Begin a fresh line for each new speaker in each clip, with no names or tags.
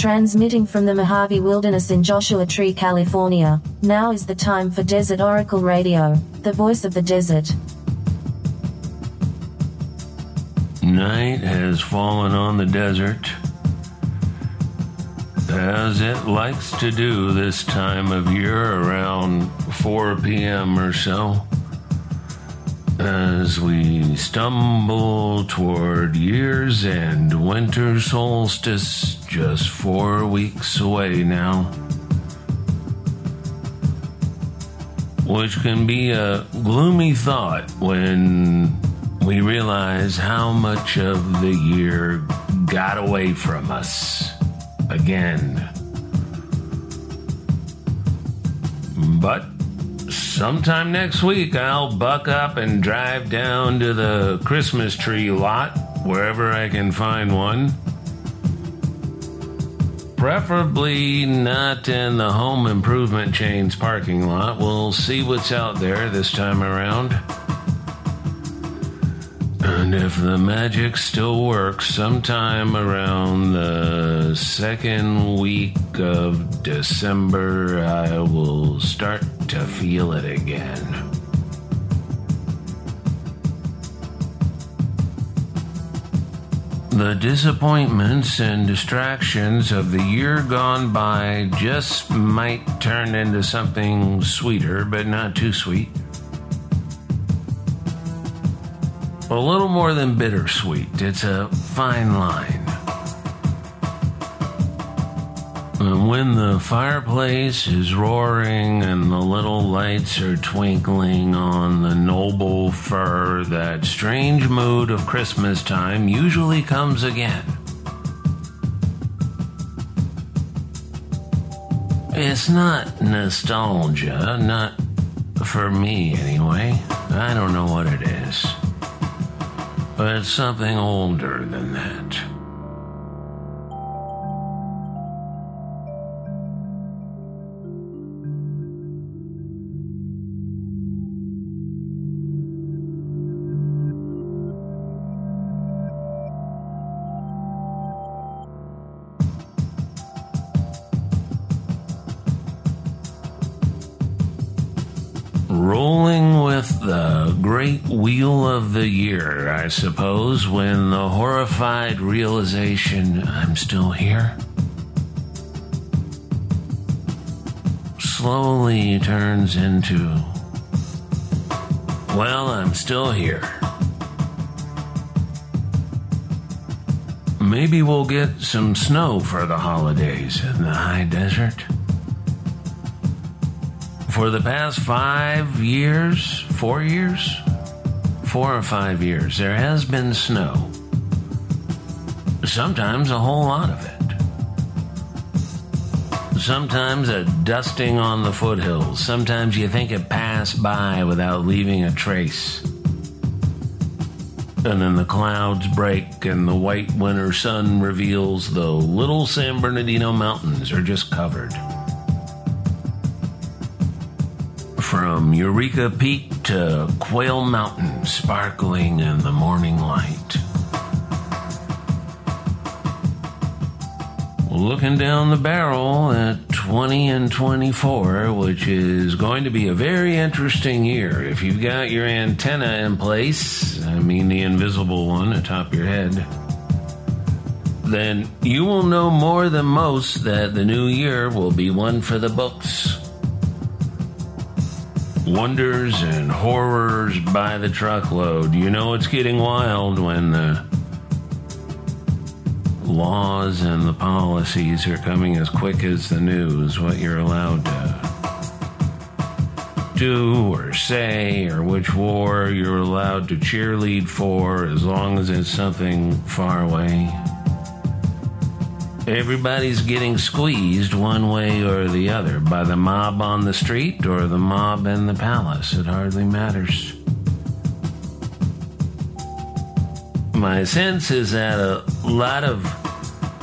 Transmitting from the Mojave Wilderness in Joshua Tree, California, now is the time for Desert Oracle Radio, the voice of the desert.
Night has fallen on the desert, as it likes to do this time of year around 4 p.m. or so. As we stumble toward year's end, winter solstice just four weeks away now. Which can be a gloomy thought when we realize how much of the year got away from us again. But sometime next week, I'll buck up and drive down to the Christmas tree lot, wherever I can find one. Preferably not in the home improvement chain's parking lot. We'll see what's out there this time around. And if the magic still works, sometime around the second week of December, I will start to feel it again. The disappointments and distractions of the year gone by just might turn into something sweeter, but not too sweet. A little more than bittersweet. It's a fine line. And when the fireplace is roaring and the little lights are twinkling on the noble fir, that strange mood of Christmas time usually comes again. It's not nostalgia, not for me anyway. I don't know what it is. But it's something older than that. Rolling with the great wheel of the year, I suppose, when the horrified realization I'm still here slowly turns into, well, I'm still here. Maybe we'll get some snow for the holidays in the high desert. For the past five years, four years, four or five years, there has been snow. Sometimes a whole lot of it. Sometimes a dusting on the foothills. Sometimes you think it passed by without leaving a trace. And then the clouds break and the white winter sun reveals the little San Bernardino mountains are just covered. From Eureka Peak to Quail Mountain, sparkling in the morning light. Looking down the barrel at 20 and 24, which is going to be a very interesting year. If you've got your antenna in place, I mean the invisible one atop your head, then you will know more than most that the new year will be one for the books wonders and horrors by the truckload. You know it's getting wild when the laws and the policies are coming as quick as the news, what you're allowed to do or say, or which war you're allowed to cheerlead for, as long as it's something far away. Everybody's getting squeezed one way or the other by the mob on the street or the mob in the palace. It hardly matters. My sense is that a lot of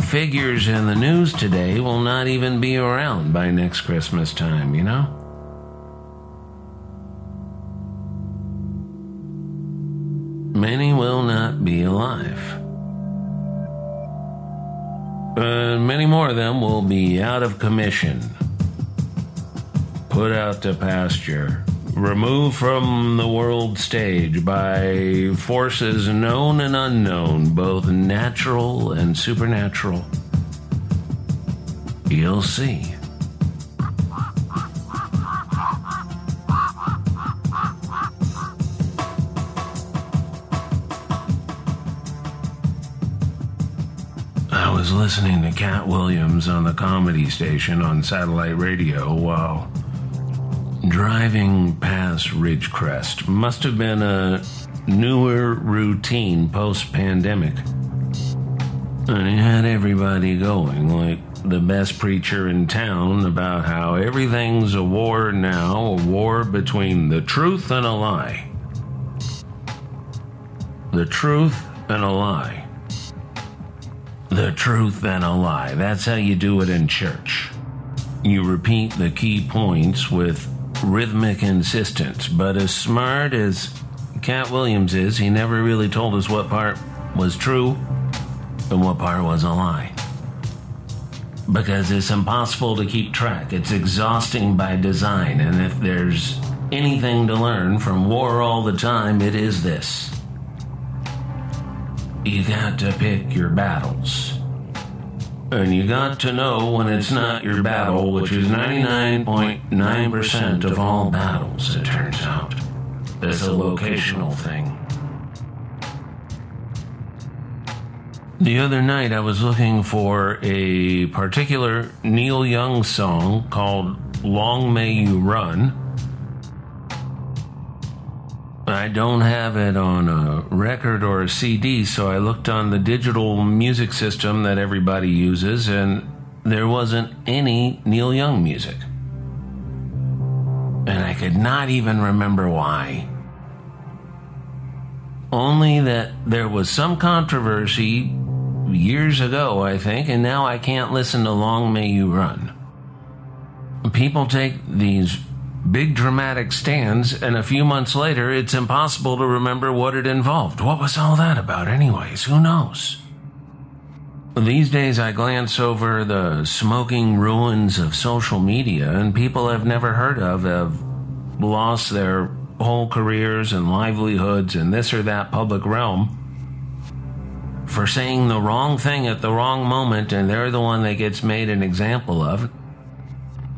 figures in the news today will not even be around by next Christmas time, you know? Many will not be alive. And many more of them will be out of commission, put out to pasture, removed from the world stage by forces known and unknown, both natural and supernatural. You'll see. Listening to Katt Williams on the comedy station on satellite radio while driving past Ridgecrest. Must have been a newer routine post pandemic. And he had everybody going like the best preacher in town about how everything's a war now, a war between the truth and a lie. The truth and a lie. The truth and a lie. That's how you do it in church. You repeat the key points with rhythmic insistence, but as smart as Katt Williams is, he never really told us what part was true and what part was a lie. Because it's impossible to keep track. It's exhausting by design, and if there's anything to learn from war all the time, it is this. You got to pick your battles. And you got to know when it's not your battle, which is 99.9% of all battles, it turns out. It's a locational thing. The other night, I was looking for a particular Neil Young song called Long May You Run. I don't have it on a record or a CD, so I looked on the digital music system that everybody uses, and there wasn't any Neil Young music. And I could not even remember why. Only that there was some controversy years ago, I think, and now I can't listen to Long May You Run. People take these big dramatic stands, and a few months later, it's impossible to remember what it involved. What was all that about, anyways? Who knows? These days, I glance over the smoking ruins of social media, and people I've never heard of have lost their whole careers and livelihoods in this or that public realm for saying the wrong thing at the wrong moment, and they're the one that gets made an example of.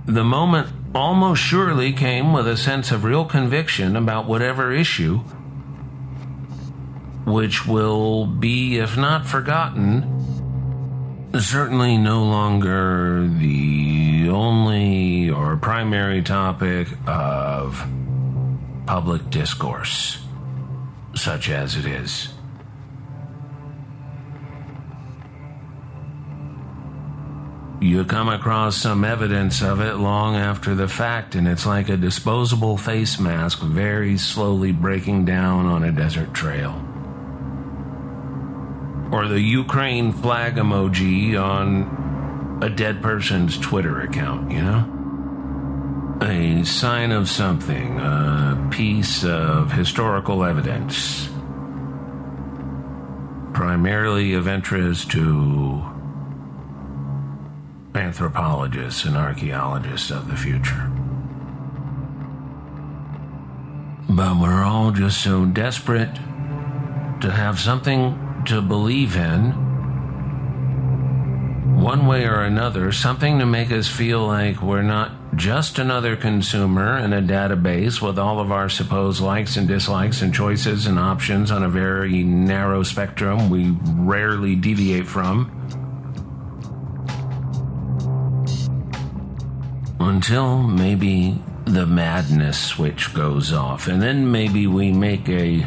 The moment almost surely came with a sense of real conviction about whatever issue, which will be, if not forgotten, certainly no longer the only or primary topic of public discourse, such as it is. You come across some evidence of it long after the fact, and it's like a disposable face mask very slowly breaking down on a desert trail. Or the Ukraine flag emoji on a dead person's Twitter account, you know? A sign of something, a piece of historical evidence, primarily of interest to anthropologists and archaeologists of the future. But we're all just so desperate to have something to believe in, one way or another, something to make us feel like we're not just another consumer in a database with all of our supposed likes and dislikes and choices and options on a very narrow spectrum we rarely deviate from. Until maybe the madness switch goes off, and then maybe we make a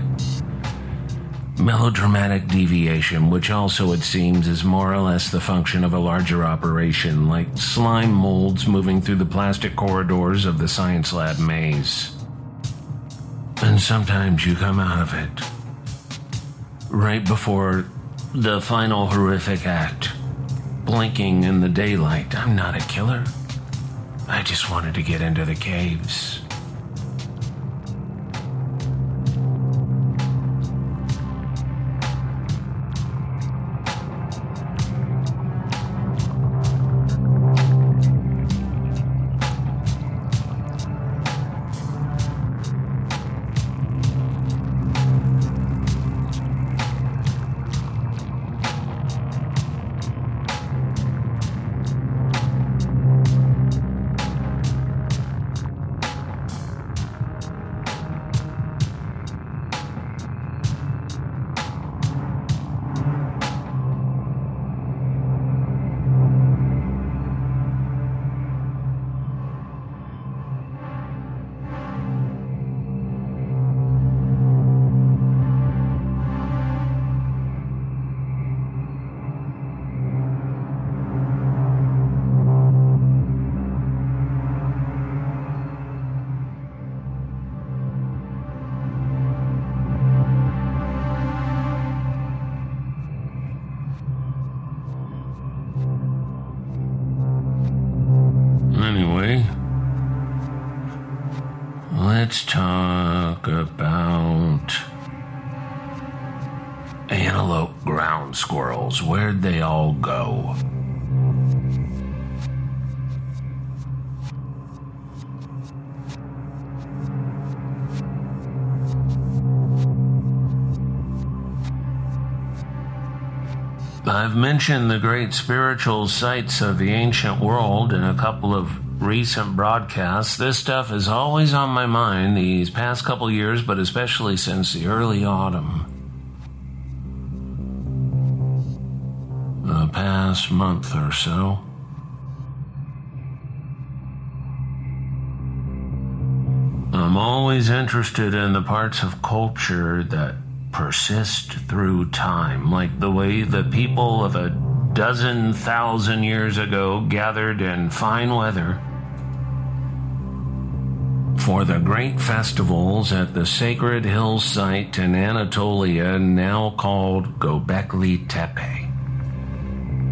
melodramatic deviation, which also, it seems, is more or less the function of a larger operation, like slime molds moving through the plastic corridors of the science lab maze. And sometimes you come out of it right before the final horrific act, blinking in the daylight. I'm not a killer. I just wanted to get into the caves. I've mentioned the great spiritual sites of the ancient world in a couple of recent broadcasts. This stuff is always on my mind these past couple years, but especially since the early autumn. The past month or so. I'm always interested in the parts of culture that persist through time, like the way the people of a dozen thousand years ago gathered in fine weather for the great festivals at the sacred hill site in Anatolia, now called Gobekli Tepe.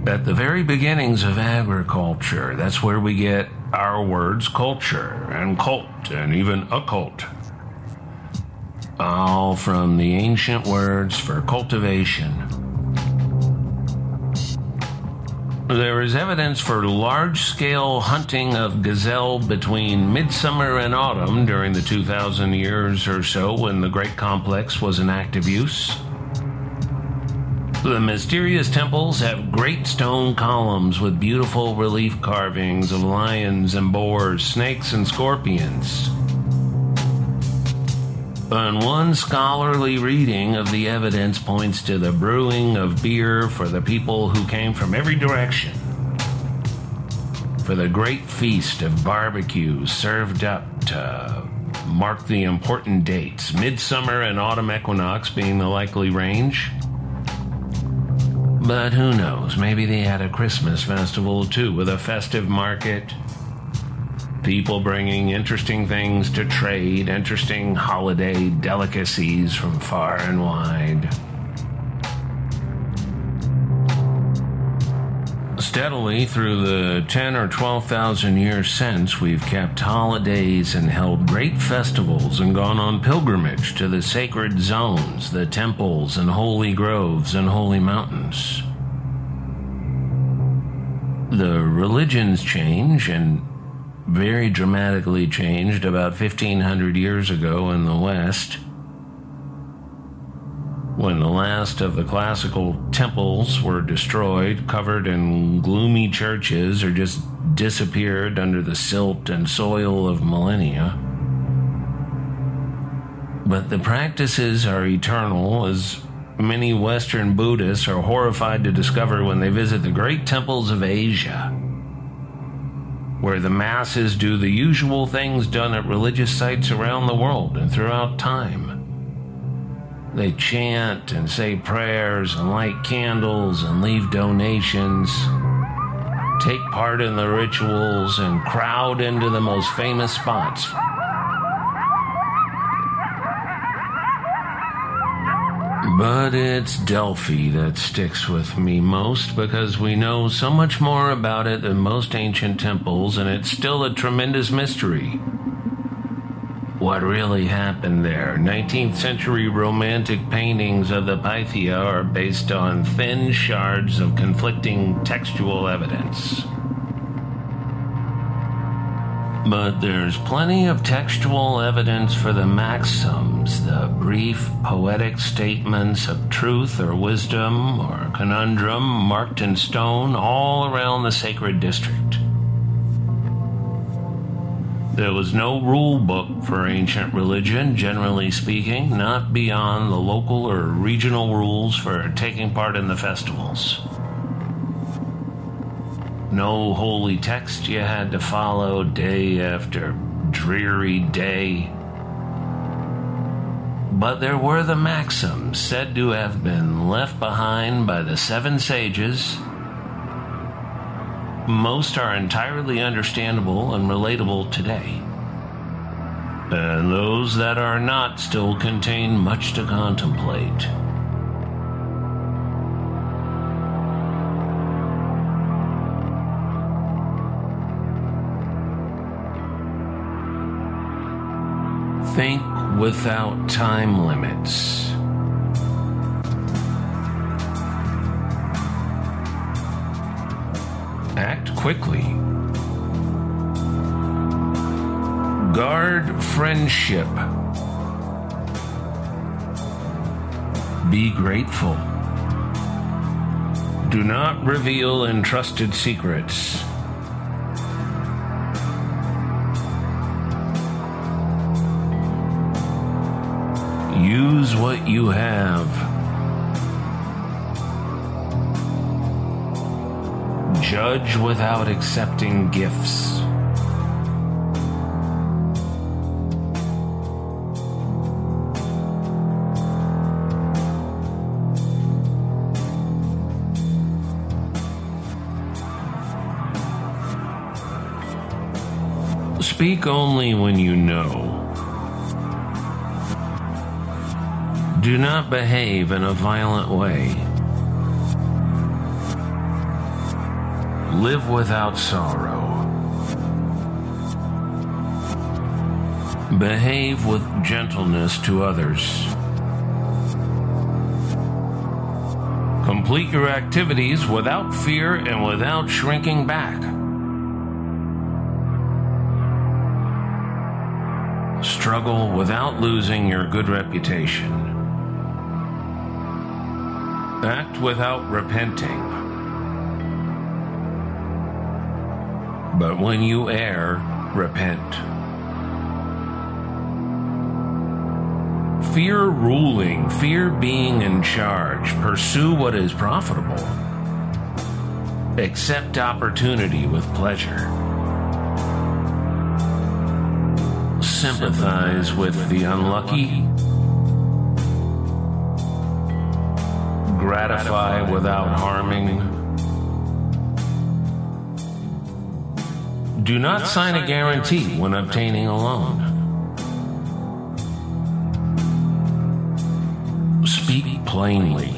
At the very beginnings of agriculture, that's where we get our words culture and cult and even occult all from the ancient words for cultivation. There is evidence for large scale hunting of gazelle between midsummer and autumn during the 2,000 years or so when the Great Complex was in active use. The mysterious temples have great stone columns with beautiful relief carvings of lions and boars, snakes and scorpions. And one scholarly reading of the evidence points to the brewing of beer for the people who came from every direction. For the great feast of barbecues served up to mark the important dates, midsummer and autumn equinox being the likely range. But who knows, maybe they had a Christmas festival too, with a festive market people bringing interesting things to trade, interesting holiday delicacies from far and wide. Steadily through the 10 or 12,000 years since, we've kept holidays and held great festivals and gone on pilgrimage to the sacred zones, the temples and holy groves and holy mountains. The religions change and very dramatically changed about 1500 years ago in the West when the last of the classical temples were destroyed, covered in gloomy churches, or just disappeared under the silt and soil of millennia. But the practices are eternal, as many Western Buddhists are horrified to discover when they visit the great temples of Asia where the masses do the usual things done at religious sites around the world and throughout time. They chant and say prayers and light candles and leave donations, take part in the rituals, and crowd into the most famous spots But it's Delphi that sticks with me most because we know so much more about it than most ancient temples, and it's still a tremendous mystery. What really happened there? 19th century romantic paintings of the Pythia are based on thin shards of conflicting textual evidence. But there's plenty of textual evidence for the maxims, the brief poetic statements of truth or wisdom or conundrum marked in stone all around the sacred district. There was no rule book for ancient religion, generally speaking, not beyond the local or regional rules for taking part in the festivals no holy text you had to follow day after dreary day. But there were the maxims said to have been left behind by the seven sages. Most are entirely understandable and relatable today. And those that are not still contain much to contemplate. Think without time limits. Act quickly. Guard friendship. Be grateful. Do not reveal entrusted secrets. What you have. Judge without accepting gifts. Speak only when you know. Do not behave in a violent way. Live without sorrow. Behave with gentleness to others. Complete your activities without fear and without shrinking back. Struggle without losing your good reputation. Act without repenting. But when you err, repent. Fear ruling, fear being in charge. Pursue what is profitable. Accept opportunity with pleasure. Sympathize with the unlucky. Gratify without harming. Do not sign a guarantee when obtaining a loan. Speak plainly.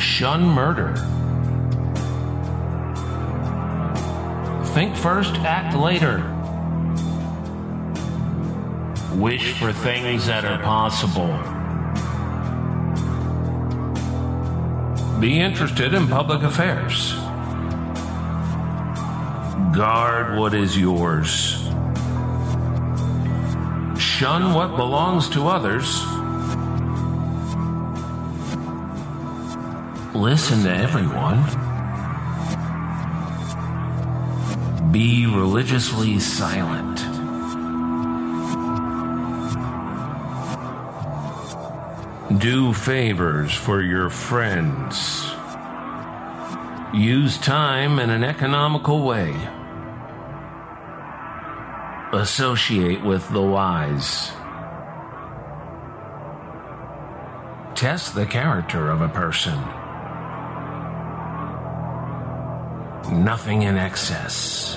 Shun murder. Think first, act later. Wish for things that are possible. Be interested in public affairs. Guard what is yours. Shun what belongs to others. Listen to everyone. Be religiously silent. Do favors for your friends. Use time in an economical way. Associate with the wise. Test the character of a person. Nothing in excess.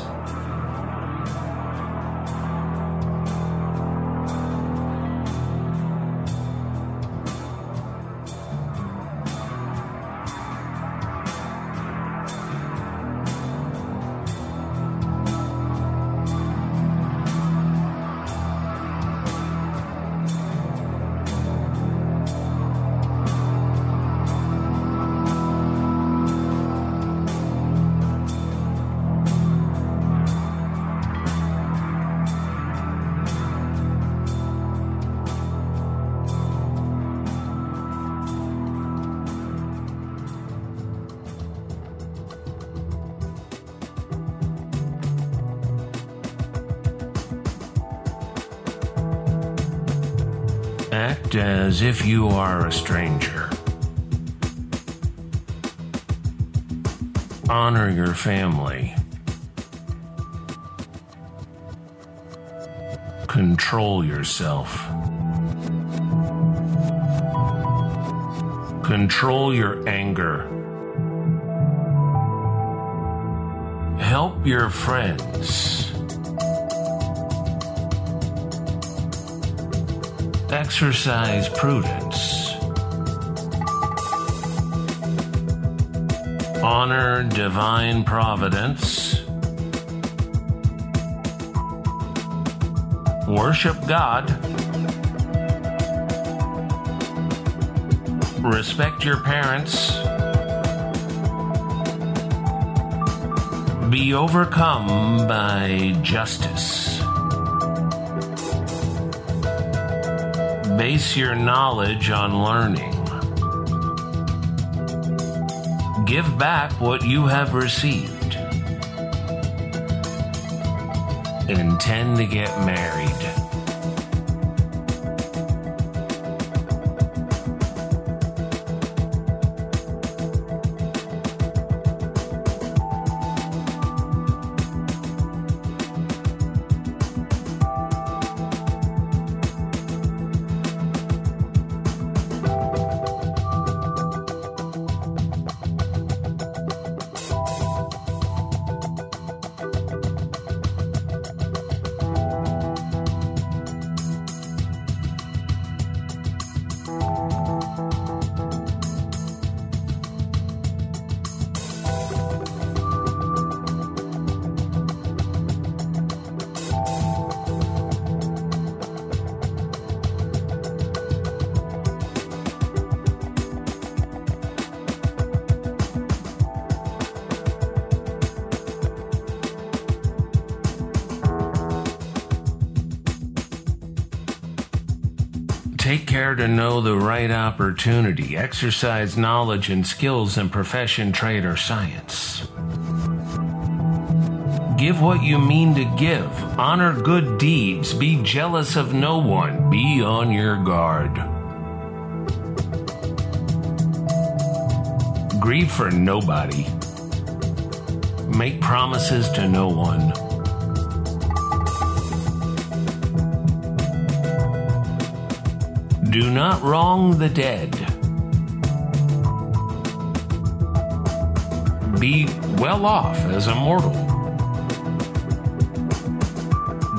Act as if you are a stranger. Honor your family. Control yourself. Control your anger. Help your friends. Exercise prudence. Honor divine providence. worship God, respect your parents, be overcome by justice. Base your knowledge on learning. Give back what you have received. Intend to get married. Take care to know the right opportunity. Exercise knowledge and skills in profession, trade, or science. Give what you mean to give. Honor good deeds. Be jealous of no one. Be on your guard. Grieve for nobody. Make promises to no one. Do not wrong the dead. Be well off as a mortal.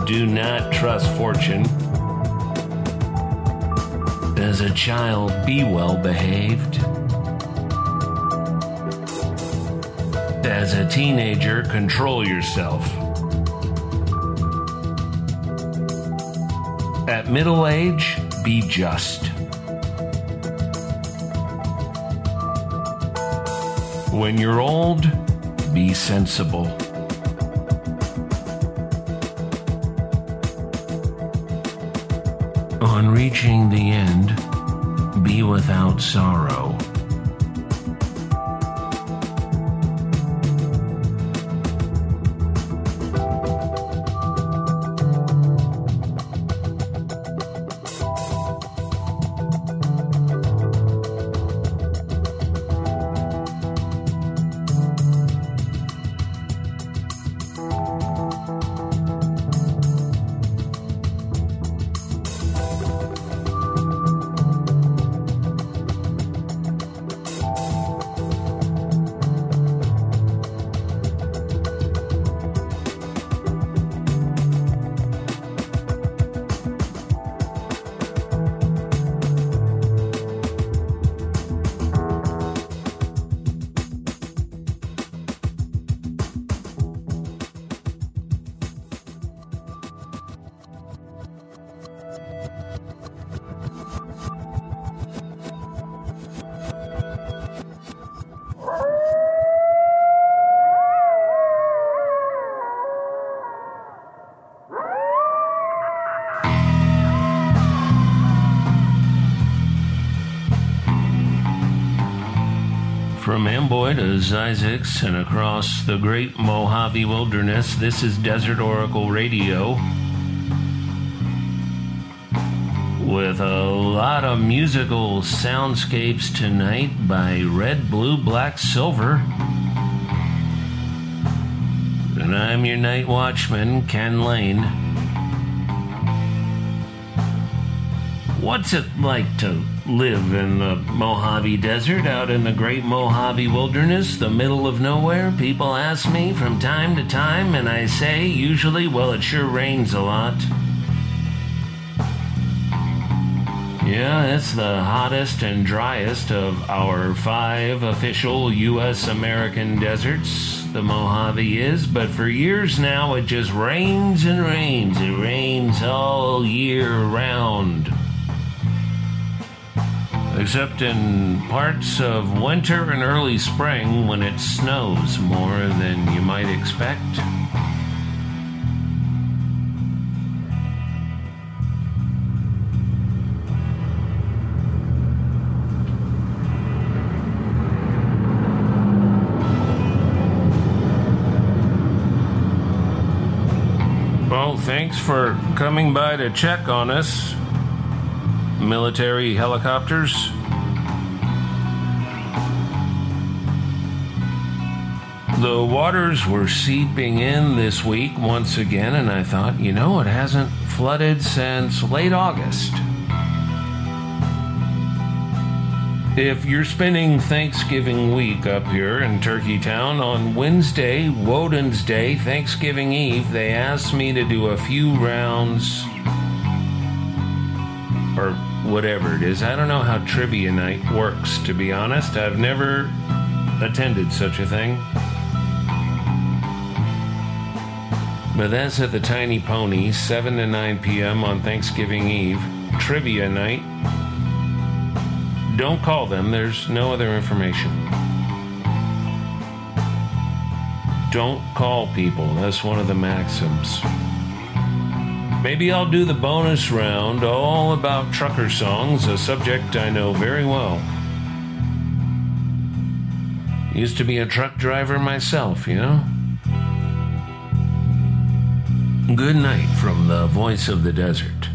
Do not trust fortune. As a child, be well behaved. As a teenager, control yourself. At middle age, be just. When you're old, be sensible. On reaching the end, be without sorrow. From Amboy to and across the great Mojave Wilderness, this is Desert Oracle Radio. With a lot of musical soundscapes tonight by Red, Blue, Black, Silver. And I'm your night watchman, Ken Layne. What's it like to live in the Mojave Desert, out in the great Mojave Wilderness, the middle of nowhere? People ask me from time to time, and I say usually, well, it sure rains a lot. Yeah, it's the hottest and driest of our five official U.S. American deserts. The Mojave is, but for years now it just rains and rains. It rains all year round. Except in parts of winter and early spring when it snows more than you might expect. Well, thanks for coming by to check on us, military helicopters. The waters were seeping in this week once again, and I thought, you know, it hasn't flooded since late August. If you're spending Thanksgiving week up here in Turkey Town on Wednesday, Woden's Day, Thanksgiving Eve, they asked me to do a few rounds or whatever it is. I don't know how trivia night works, to be honest. I've never attended such a thing. But that's at the Tiny Pony, 7 to 9 p.m. on Thanksgiving Eve. Trivia night. Don't call them, there's no other information. Don't call people, that's one of the maxims. Maybe I'll do the bonus round all about trucker songs, a subject I know very well. Used to be a truck driver myself, you know? Good night from the voice of the desert.